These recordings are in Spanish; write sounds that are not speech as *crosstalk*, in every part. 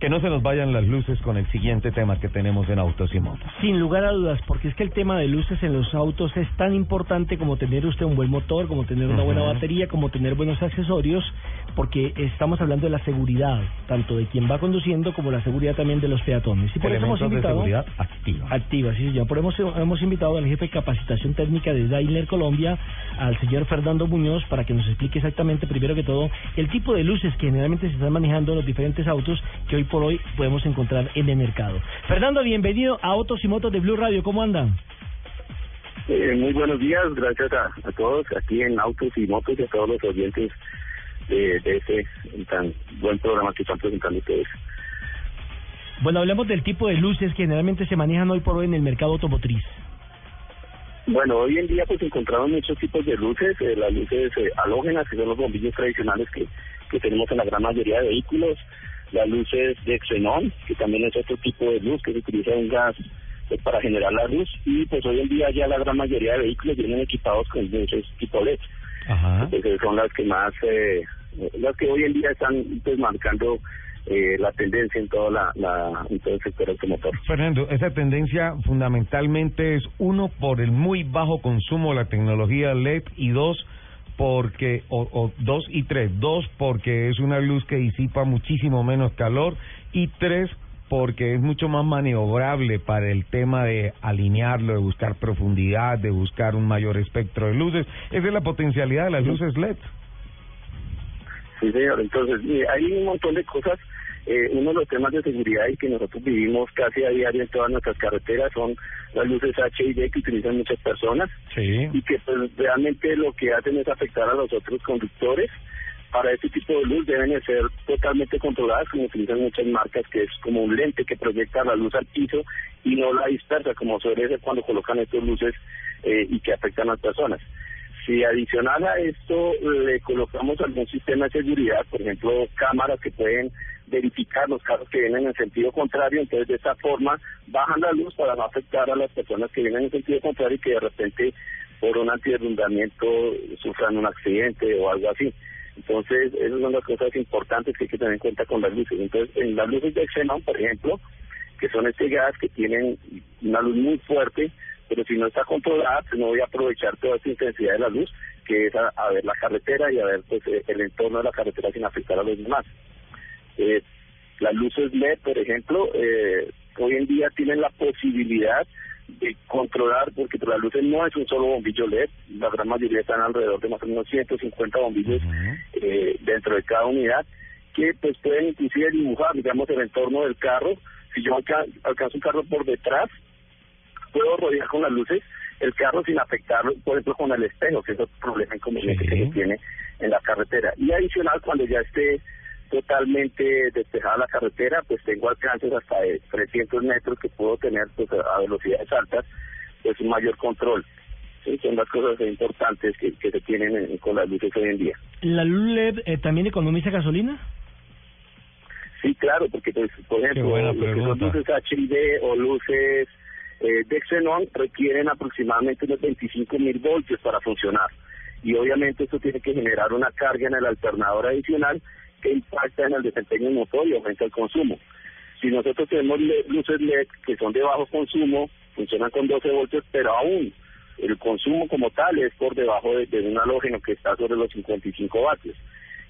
Que no se nos vayan las luces con el siguiente tema que tenemos en Autos y Motos. Sin lugar a dudas, porque es que el tema de luces en los autos es tan importante como tener usted un buen motor, como tener una buena batería, como tener buenos accesorios, porque estamos hablando de la seguridad, tanto de quien va conduciendo como la seguridad también de los peatones. Y por eso hemos Elementos de invitado seguridad activa. activa, sí señor. Por eso hemos, hemos invitado al jefe de capacitación técnica de Daimler Colombia, al señor Fernando Muñoz, para que nos explique exactamente, primero que todo, el tipo de luces que generalmente se están manejando en los diferentes autos que hoy por hoy podemos encontrar en el mercado. Fernando, bienvenido a Autos y Motos de Blue Radio. ¿Cómo andan? Eh, muy buenos días, gracias a, a todos aquí en Autos y Motos y a todos los oyentes de, de este tan buen programa que están presentando ustedes. Bueno, hablemos del tipo de luces que generalmente se manejan hoy por hoy en el mercado automotriz. Bueno, hoy en día pues encontramos muchos tipos de luces, eh, las luces eh, halógenas, que son los bombillos tradicionales que, que tenemos en la gran mayoría de vehículos, las luces de xenón, que también es otro tipo de luz que se utiliza un gas pues, para generar la luz, y pues hoy en día ya la gran mayoría de vehículos vienen equipados con luces tipo LED. Ajá. Entonces son las que más, eh, las que hoy en día están pues marcando eh, la tendencia en toda la, la en todo el sector automotor. Fernando, esa tendencia fundamentalmente es uno por el muy bajo consumo de la tecnología LED y dos porque o, o dos y tres, dos porque es una luz que disipa muchísimo menos calor y tres porque es mucho más maniobrable para el tema de alinearlo, de buscar profundidad, de buscar un mayor espectro de luces. Esa es la potencialidad de las luces LED. Sí, señor. Entonces, mire, hay un montón de cosas. Eh, uno de los temas de seguridad y que nosotros vivimos casi a diario en todas nuestras carreteras son las luces HID que utilizan muchas personas Sí. y que pues, realmente lo que hacen es afectar a los otros conductores. Para este tipo de luz deben de ser totalmente controladas, como utilizan muchas marcas, que es como un lente que proyecta la luz al piso y no la dispersa, como suele ser cuando colocan estas luces eh, y que afectan a las personas. Si adicional a esto le colocamos algún sistema de seguridad, por ejemplo, cámaras que pueden verificar los carros que vienen en sentido contrario, entonces de esa forma bajan la luz para no afectar a las personas que vienen en sentido contrario y que de repente por un antiderrundamiento sufran un accidente o algo así. Entonces, esas son las cosas importantes que hay que tener en cuenta con las luces. Entonces, en las luces de xenón, por ejemplo, que son este gas que tienen una luz muy fuerte, pero si no está controlada, pues no voy a aprovechar toda esta intensidad de la luz, que es a, a ver la carretera y a ver pues el entorno de la carretera sin afectar a los demás. Eh, las luces LED, por ejemplo, eh, hoy en día tienen la posibilidad de controlar, porque las luces no es un solo bombillo LED, la gran mayoría están alrededor de más o menos 150 bombillos eh, dentro de cada unidad, que pues pueden inclusive dibujar, digamos, el entorno del carro. Si yo alca- alcanzo un carro por detrás, puedo rodear con las luces el carro sin afectar, por ejemplo, con el espejo, que es otro problema inconveniente Sí. que se tiene en la carretera. Y adicional, cuando ya esté totalmente despejada la carretera, pues tengo alcances hasta de 300 metros que puedo tener pues, a velocidades altas, pues un mayor control. Sí, son las cosas importantes que, que se tienen en- con las luces hoy en día. ¿La luz LED eh, también economiza gasolina? Sí, claro, porque pues, por ejemplo, lo que son luces HID o luces eh, de xenón requieren aproximadamente unos 25 mil voltios para funcionar. Y obviamente esto tiene que generar una carga en el alternador adicional que impacta en el desempeño del motor y aumenta el consumo. Si nosotros tenemos luces LED que son de bajo consumo, funcionan con 12 voltios, pero aún el consumo como tal es por debajo de, un halógeno que está sobre los 55 vatios.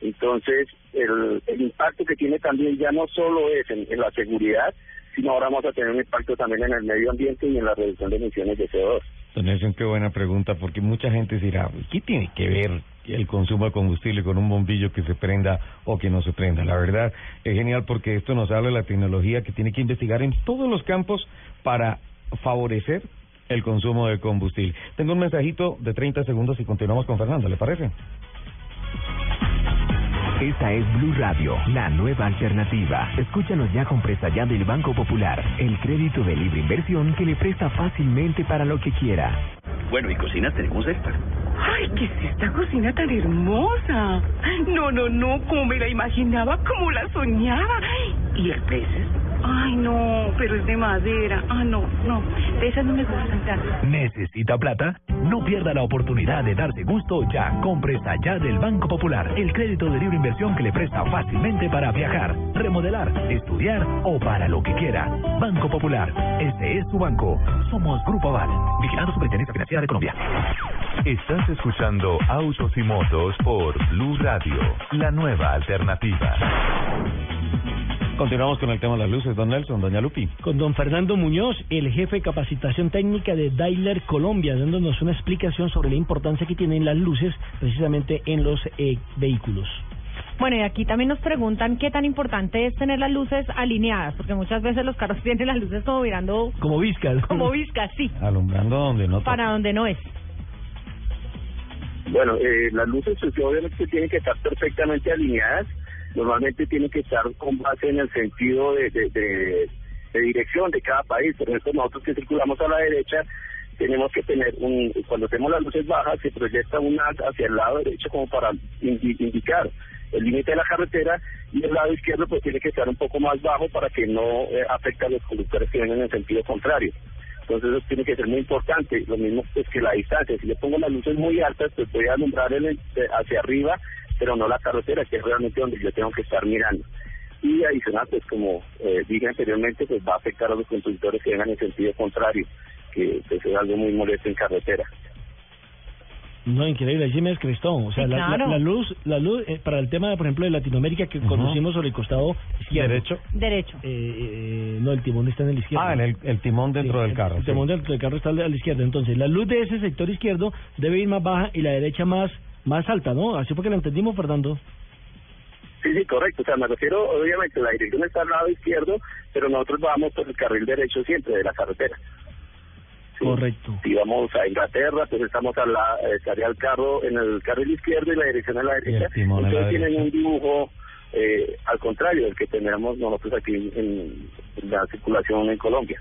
Entonces, el, impacto que tiene también ya no solo es en, en la seguridad, sino ahora vamos a tener un impacto también en el medio ambiente y en la reducción de emisiones de CO2. Don Nelson, qué buena pregunta, porque mucha gente dirá, ¿qué tiene que ver el consumo de combustible con un bombillo que se prenda o que no se prenda? La verdad es genial porque esto nos habla de la tecnología que tiene que investigar en todos los campos para favorecer el consumo de combustible. Tengo un mensajito de 30 segundos y continuamos con Fernando, ¿le parece? Esta es Blue Radio, la nueva alternativa. Escúchanos ya con presta ya del Banco Popular, el crédito de libre inversión que le presta fácilmente para lo que quiera. Bueno, ¿y cocinas tenemos esta? ¡Ay, qué es esta cocina tan hermosa! No, no, no, como me la imaginaba, como la soñaba. ¿Y el precio? Ay, no, pero es de madera. Ah, no, no. De esas no me gustan tanto. ¿Necesita plata? No pierda la oportunidad de darse gusto ya. Compre allá del Banco Popular, el crédito de libre inversión que le presta fácilmente para viajar, remodelar, estudiar o para lo que quiera. Banco Popular, este es su banco. Somos Grupo Aval, vigilando Superintendencia Financiera de Colombia. Estás escuchando Autos y Motos por Blue Radio, la nueva alternativa. Continuamos con el tema de las luces, don Nelson, doña Lupi. Con don Fernando Muñoz, el jefe de capacitación técnica de Daimler Colombia, dándonos una explicación sobre la importancia que tienen las luces precisamente en los eh, vehículos. Bueno, y aquí también nos preguntan qué tan importante es tener las luces alineadas, porque muchas veces los carros *laughs* tienen las luces como mirando Como viscas. como viscas, sí, Alumbrando donde no para donde no es. Bueno, eh, las luces pues, obviamente tienen que estar perfectamente alineadas. Normalmente tienen que estar con base en el sentido de, dirección de cada país. Por ejemplo, nosotros que circulamos a la derecha tenemos que tener un, cuando tenemos las luces bajas se proyecta una hacia el lado derecho como para indi- indicar el límite de la carretera y el lado izquierdo pues tiene que estar un poco más bajo para que no eh, afecte a los conductores que vienen en el sentido contrario. Entonces eso tiene que ser muy importante. Lo mismo pues que la distancia. Si yo pongo las luces muy altas, pues voy a alumbrar el- hacia arriba, pero no la carretera, que es realmente donde yo tengo que estar mirando. Y adicional, pues como eh, dije anteriormente, pues va a afectar a los conductores que vengan en sentido contrario, que pues, es algo muy molesto en carretera. No, increíble, allí me descrestó. O sea, Sí, la, la- claro. la luz, la luz eh, para el tema, por ejemplo, de Latinoamérica que Ujú. conducimos sobre el costado izquierdo. Derecho. Derecho. Eh, eh, no, el timón está en el izquierdo. Ah, en el, el timón dentro Sí, del carro. El sí. timón dentro del carro está a la izquierda. Entonces, la luz de ese sector izquierdo debe ir más baja y la derecha más más alta, ¿no? Así porque la entendimos, Fernando. Sí, sí, correcto. O sea, me refiero, obviamente, la dirección está al lado izquierdo, pero nosotros vamos por el carril derecho siempre de la carretera. Sí. Correcto. Si vamos a Inglaterra, pues estamos a la, eh, estaría el carro en el carril izquierdo y la dirección a la derecha. Ustedes tienen derecha. un dibujo eh, al contrario del que tenemos nosotros aquí en, en la circulación en Colombia.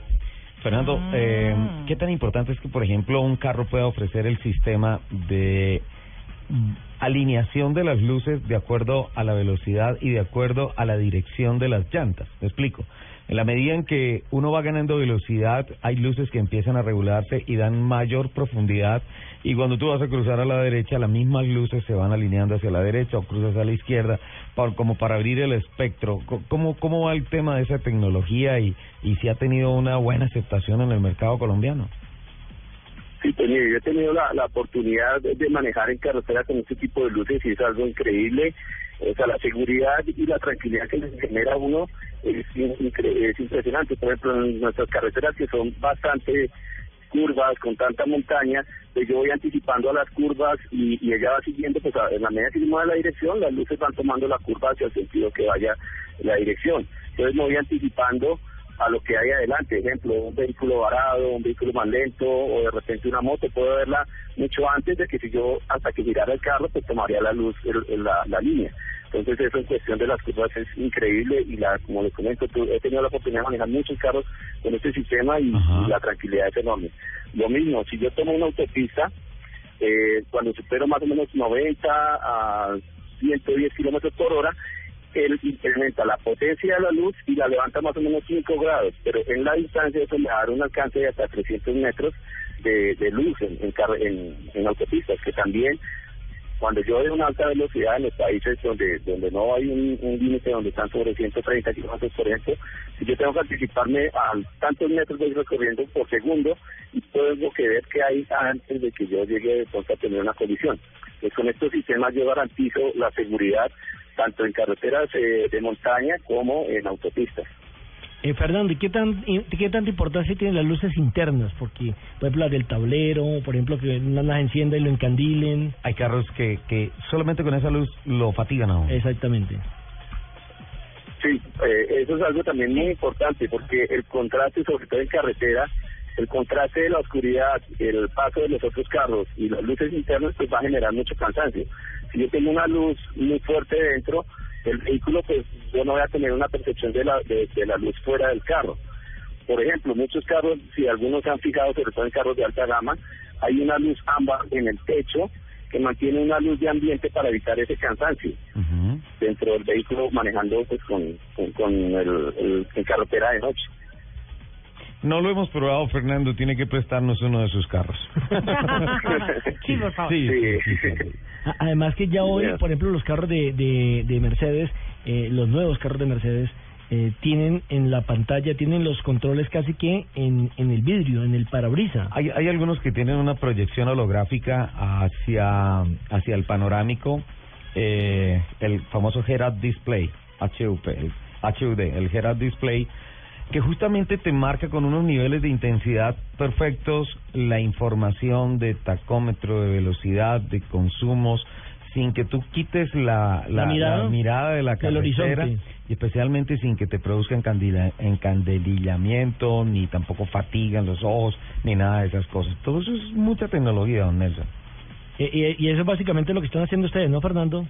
Fernando, Mm. eh, ¿qué tan importante es que, por ejemplo, un carro pueda ofrecer el sistema de alineación de las luces de acuerdo a la velocidad y de acuerdo a la dirección de las llantas? Me explico. En la medida en que uno va ganando velocidad, hay luces que empiezan a regularse y dan mayor profundidad. Y cuando tú vas a cruzar a la derecha, las mismas luces se van alineando hacia la derecha o cruzas a la izquierda, por- como para abrir el espectro. ¿Cómo, ¿Cómo va el tema de esa tecnología y, y si ha tenido una buena aceptación en el mercado colombiano? Sí, mire, yo he tenido la, la oportunidad de, de manejar en carretera con este tipo de luces y es algo increíble. O sea, la seguridad y la tranquilidad que les genera uno es, es impresionante. Por ejemplo, en nuestras carreteras que son bastante curvas, con tanta montaña, pues yo voy anticipando a las curvas y, y ella va siguiendo, pues a- en la medida que se mueve la dirección, las luces van tomando la curva hacia el sentido que vaya la dirección. Entonces me voy anticipando a lo que hay adelante, ejemplo, un vehículo varado, un vehículo más lento o de repente una moto, puedo verla mucho antes de que si yo hasta que girara el carro pues tomaría la luz, el- el- la, la línea. Entonces eso en cuestión de las curvas es increíble y la como les comento, he tenido la oportunidad de manejar muchos carros con este sistema y, y la tranquilidad es enorme. Lo mismo, si yo tomo una autopista, eh, cuando supero más o menos 90 a 110 kilómetros por hora, él incrementa la potencia de la luz y la levanta más o menos 5 grados, pero en la distancia eso me da un alcance de hasta 300 metros de, de luz en, en, en, autopistas, que también cuando yo a una alta velocidad en los países donde donde no hay un, un límite donde están sobre 130 kilómetros por ejemplo, si yo tengo que anticiparme a tantos metros de recorriendo por segundo y tengo que ver qué hay antes de que yo llegue de a tener una colisión. Pues con estos sistemas yo garantizo la seguridad tanto en carreteras eh, de montaña como en autopistas. Eh, Fernando, ¿y qué, tan, qué tanta importancia tienen las luces internas? Porque, por ejemplo, las del tablero, por ejemplo, que una las encienda y lo encandilen. Hay carros que, que solamente con esa luz lo fatigan a uno. Exactamente. Sí, eh, eso es algo también muy importante porque el contraste, sobre todo en carretera, el contraste de la oscuridad, el paso de los otros carros y las luces internas, pues va a generar mucho cansancio. Si yo tengo una luz muy fuerte dentro, el vehículo, pues yo no voy a tener una percepción de la, de, de la luz fuera del carro. Por ejemplo, muchos carros, si algunos se han fijado, sobre todo en carros de alta gama, hay una luz ámbar en el techo que mantiene una luz de ambiente para evitar ese cansancio. Dentro del vehículo manejando pues con, con, con el, el, en carretera de noche. No lo hemos probado, Fernando. Tiene que prestarnos uno de sus carros. *laughs* sí, por favor. Sí, sí, sí, sí. A- Además que ya hoy, por ejemplo, los carros de, de, de Mercedes, eh, los nuevos carros de Mercedes, eh, tienen en la pantalla, tienen los controles casi que en, en el vidrio, en el parabrisa. Hay, hay algunos que tienen una proyección holográfica hacia, hacia el panorámico, eh, el famoso head-up display, HUP, el HUD, el head-up display, que justamente te marca con unos niveles de intensidad perfectos la información de tacómetro, de velocidad, de consumos, sin que tú quites la, La mirada mirada de la carretera y especialmente sin que te produzca encandelillamiento, ni tampoco fatiga en los ojos, ni nada de esas cosas. Todo eso es mucha tecnología, don Nelson. Y, y eso es básicamente lo que están haciendo ustedes, ¿no, Fernando?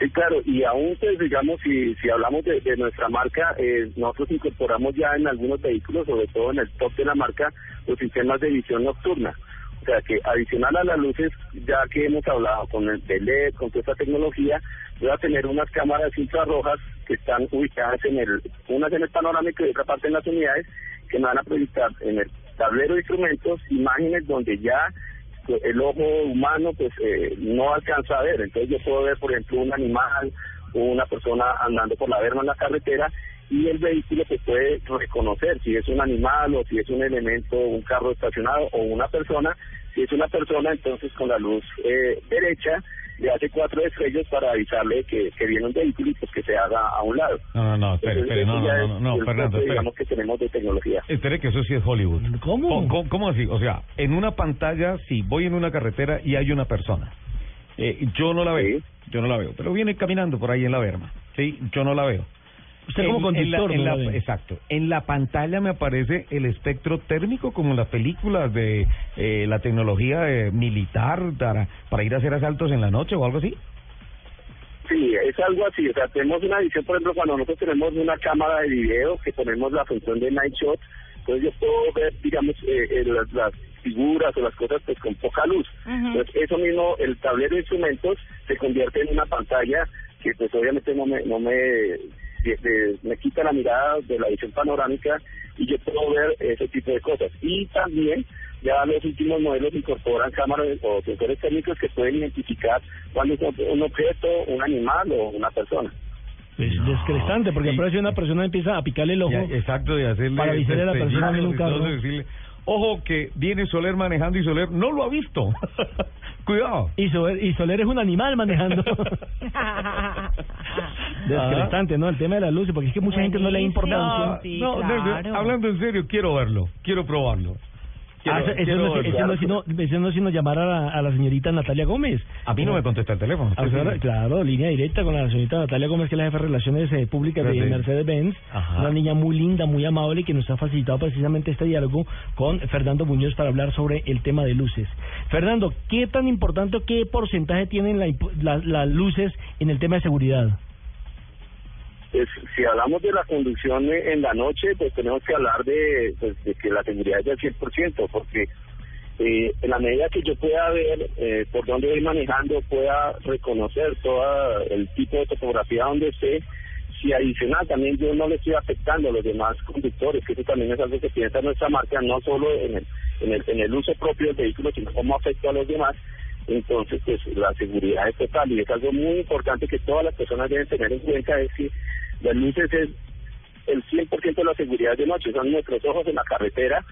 Sí, claro, y aún, pues, digamos, si, si hablamos de, de nuestra marca, eh, nosotros incorporamos ya en algunos vehículos, sobre todo en el top de la marca, los sistemas de visión nocturna. O sea, que adicional a las luces, ya que hemos hablado con el LED, con toda esta tecnología, voy a tener unas cámaras infrarrojas que están ubicadas en el, unas en el panorámico y otra parte en las unidades, que me van a proyectar en el tablero de instrumentos imágenes donde ya el ojo humano pues eh, no alcanza a ver. Entonces yo puedo ver, por ejemplo, un animal o una persona andando por la verma en la carretera y el vehículo se puede reconocer si es un animal o si es un elemento, un carro estacionado o una persona. Si es una persona, entonces con la luz eh, derecha le hace cuatro estrellas para avisarle que, que viene un vehículo y pues que se haga a un lado. No, no, no, espere, Entonces, espere, no, no, no, no, el Fernando, espere. digamos que tenemos de tecnología. Espere que eso sí es Hollywood. ¿Cómo? ¿Cómo, cómo así? O sea, en una pantalla, sí, voy en una carretera y hay una persona. Eh, yo no la veo, Sí. yo no la veo, pero viene caminando por ahí en la verma, ¿sí? Yo no la veo. Usted como En- en la- conductor, en ¿no la- exacto. En la pantalla me aparece el espectro térmico como en las películas de eh, la tecnología eh, militar para, para ir a hacer asaltos en la noche o algo así. Sí, es algo así. O sea, tenemos una visión, por ejemplo, cuando nosotros tenemos una cámara de video que ponemos la función de night shot, entonces yo puedo ver, digamos, eh, eh, las, las figuras o las cosas pues con poca luz. Ujú. Entonces, eso mismo, el tablero de instrumentos se convierte en una pantalla que pues obviamente no me, no me, de- de- me quita la mirada de la visión panorámica y yo puedo ver ese tipo de cosas. Y también ya los últimos modelos incorporan cámaras o sensores térmicos que pueden identificar cuando es un objeto, un animal o una persona. Es No. descrestante, porque Y- por si una persona empieza a picarle el ojo. Ya, exacto, de hacerle Para avisarle a la persona ojo que viene Soler manejando y Soler no lo ha visto. *laughs* Cuidado. Y Soler, y Soler es un animal manejando. *laughs* Descrestante, ¿no? El tema de las luces, porque es que mucha gente no le. Sí, no, claro. Hablando en serio, quiero verlo, quiero probarlo. Quiero- Ah, eso- no eso no sino- eso no es sino llamar a la, a la señorita Natalia Gómez. A mí no me contesta el teléfono. Ah, claro, claro, línea directa con la señorita Natalia Gómez, que es la jefa de Relaciones eh, Públicas de. Mercedes-Benz. Una niña muy linda, muy amable, que nos ha facilitado precisamente este diálogo con Fernando Muñoz para hablar sobre el tema de luces. Fernando, ¿qué tan importante o qué porcentaje tienen la- las luces en el tema de seguridad? Pues, si hablamos de la conducción en la noche, pues tenemos que hablar de, pues, de que la seguridad es del 100%, porque eh, en la medida que yo pueda ver eh, por dónde voy manejando, pueda reconocer todo el tipo de topografía donde esté, si adicional también yo no le estoy afectando a los demás conductores, que eso también es algo que piensa nuestra marca, no solo en el, en el, en el uso propio del vehículo, sino cómo afecta a los demás, entonces pues la seguridad es total y es algo muy importante que todas las personas deben tener en cuenta, es que las luces es el 100% de la seguridad de noche, son nuestros ojos en la carretera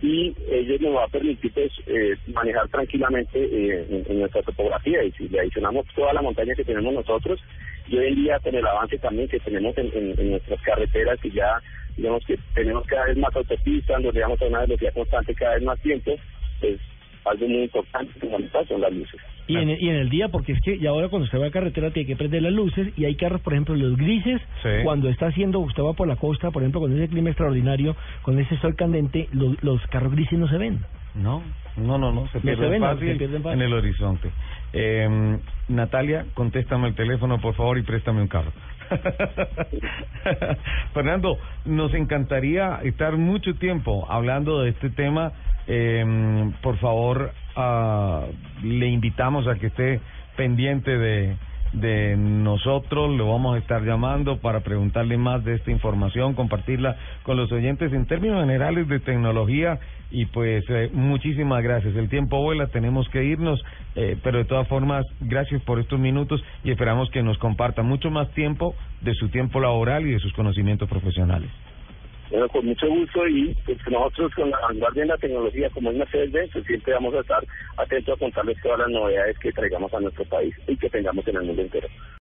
y ellos nos va a permitir pues, eh, manejar tranquilamente eh, en, nuestra topografía y si le adicionamos toda la montaña que tenemos nosotros y hoy en día con el avance también que tenemos en, nuestras carreteras y ya digamos que tenemos cada vez más autopistas donde vamos a una velocidad constante cada vez más tiempo pues algo muy importante fundamental son las luces Y en, el, y en el día, porque es que ya ahora cuando usted va a carretera tiene que prender las luces y hay carros, por ejemplo, los grises, Sí. cuando está haciendo, usted va por la costa, por ejemplo, con ese clima extraordinario, con ese sol candente, lo- los carros grises no se ven. No, no, no, no, se No pierde se ven, no, fácil se pierden fácil. en el horizonte. Eh, Natalia, contéstame el teléfono, por favor, y préstame un carro. *laughs* Fernando, nos encantaría estar mucho tiempo hablando de este tema. Eh, por favor, ah, le invitamos a que esté pendiente de, de nosotros. Lo vamos a estar llamando para preguntarle más de esta información, compartirla con los oyentes en términos generales de tecnología. Y pues eh, muchísimas gracias. El tiempo vuela, tenemos que irnos, eh, pero de todas formas, gracias por estos minutos y esperamos que nos comparta mucho más tiempo de su tiempo laboral y de sus conocimientos profesionales. Bueno, con mucho gusto y pues nosotros con la vanguardia en la tecnología como es Mercedes, pues siempre vamos a estar atentos a contarles todas las novedades que traigamos a nuestro país y que tengamos en el mundo entero.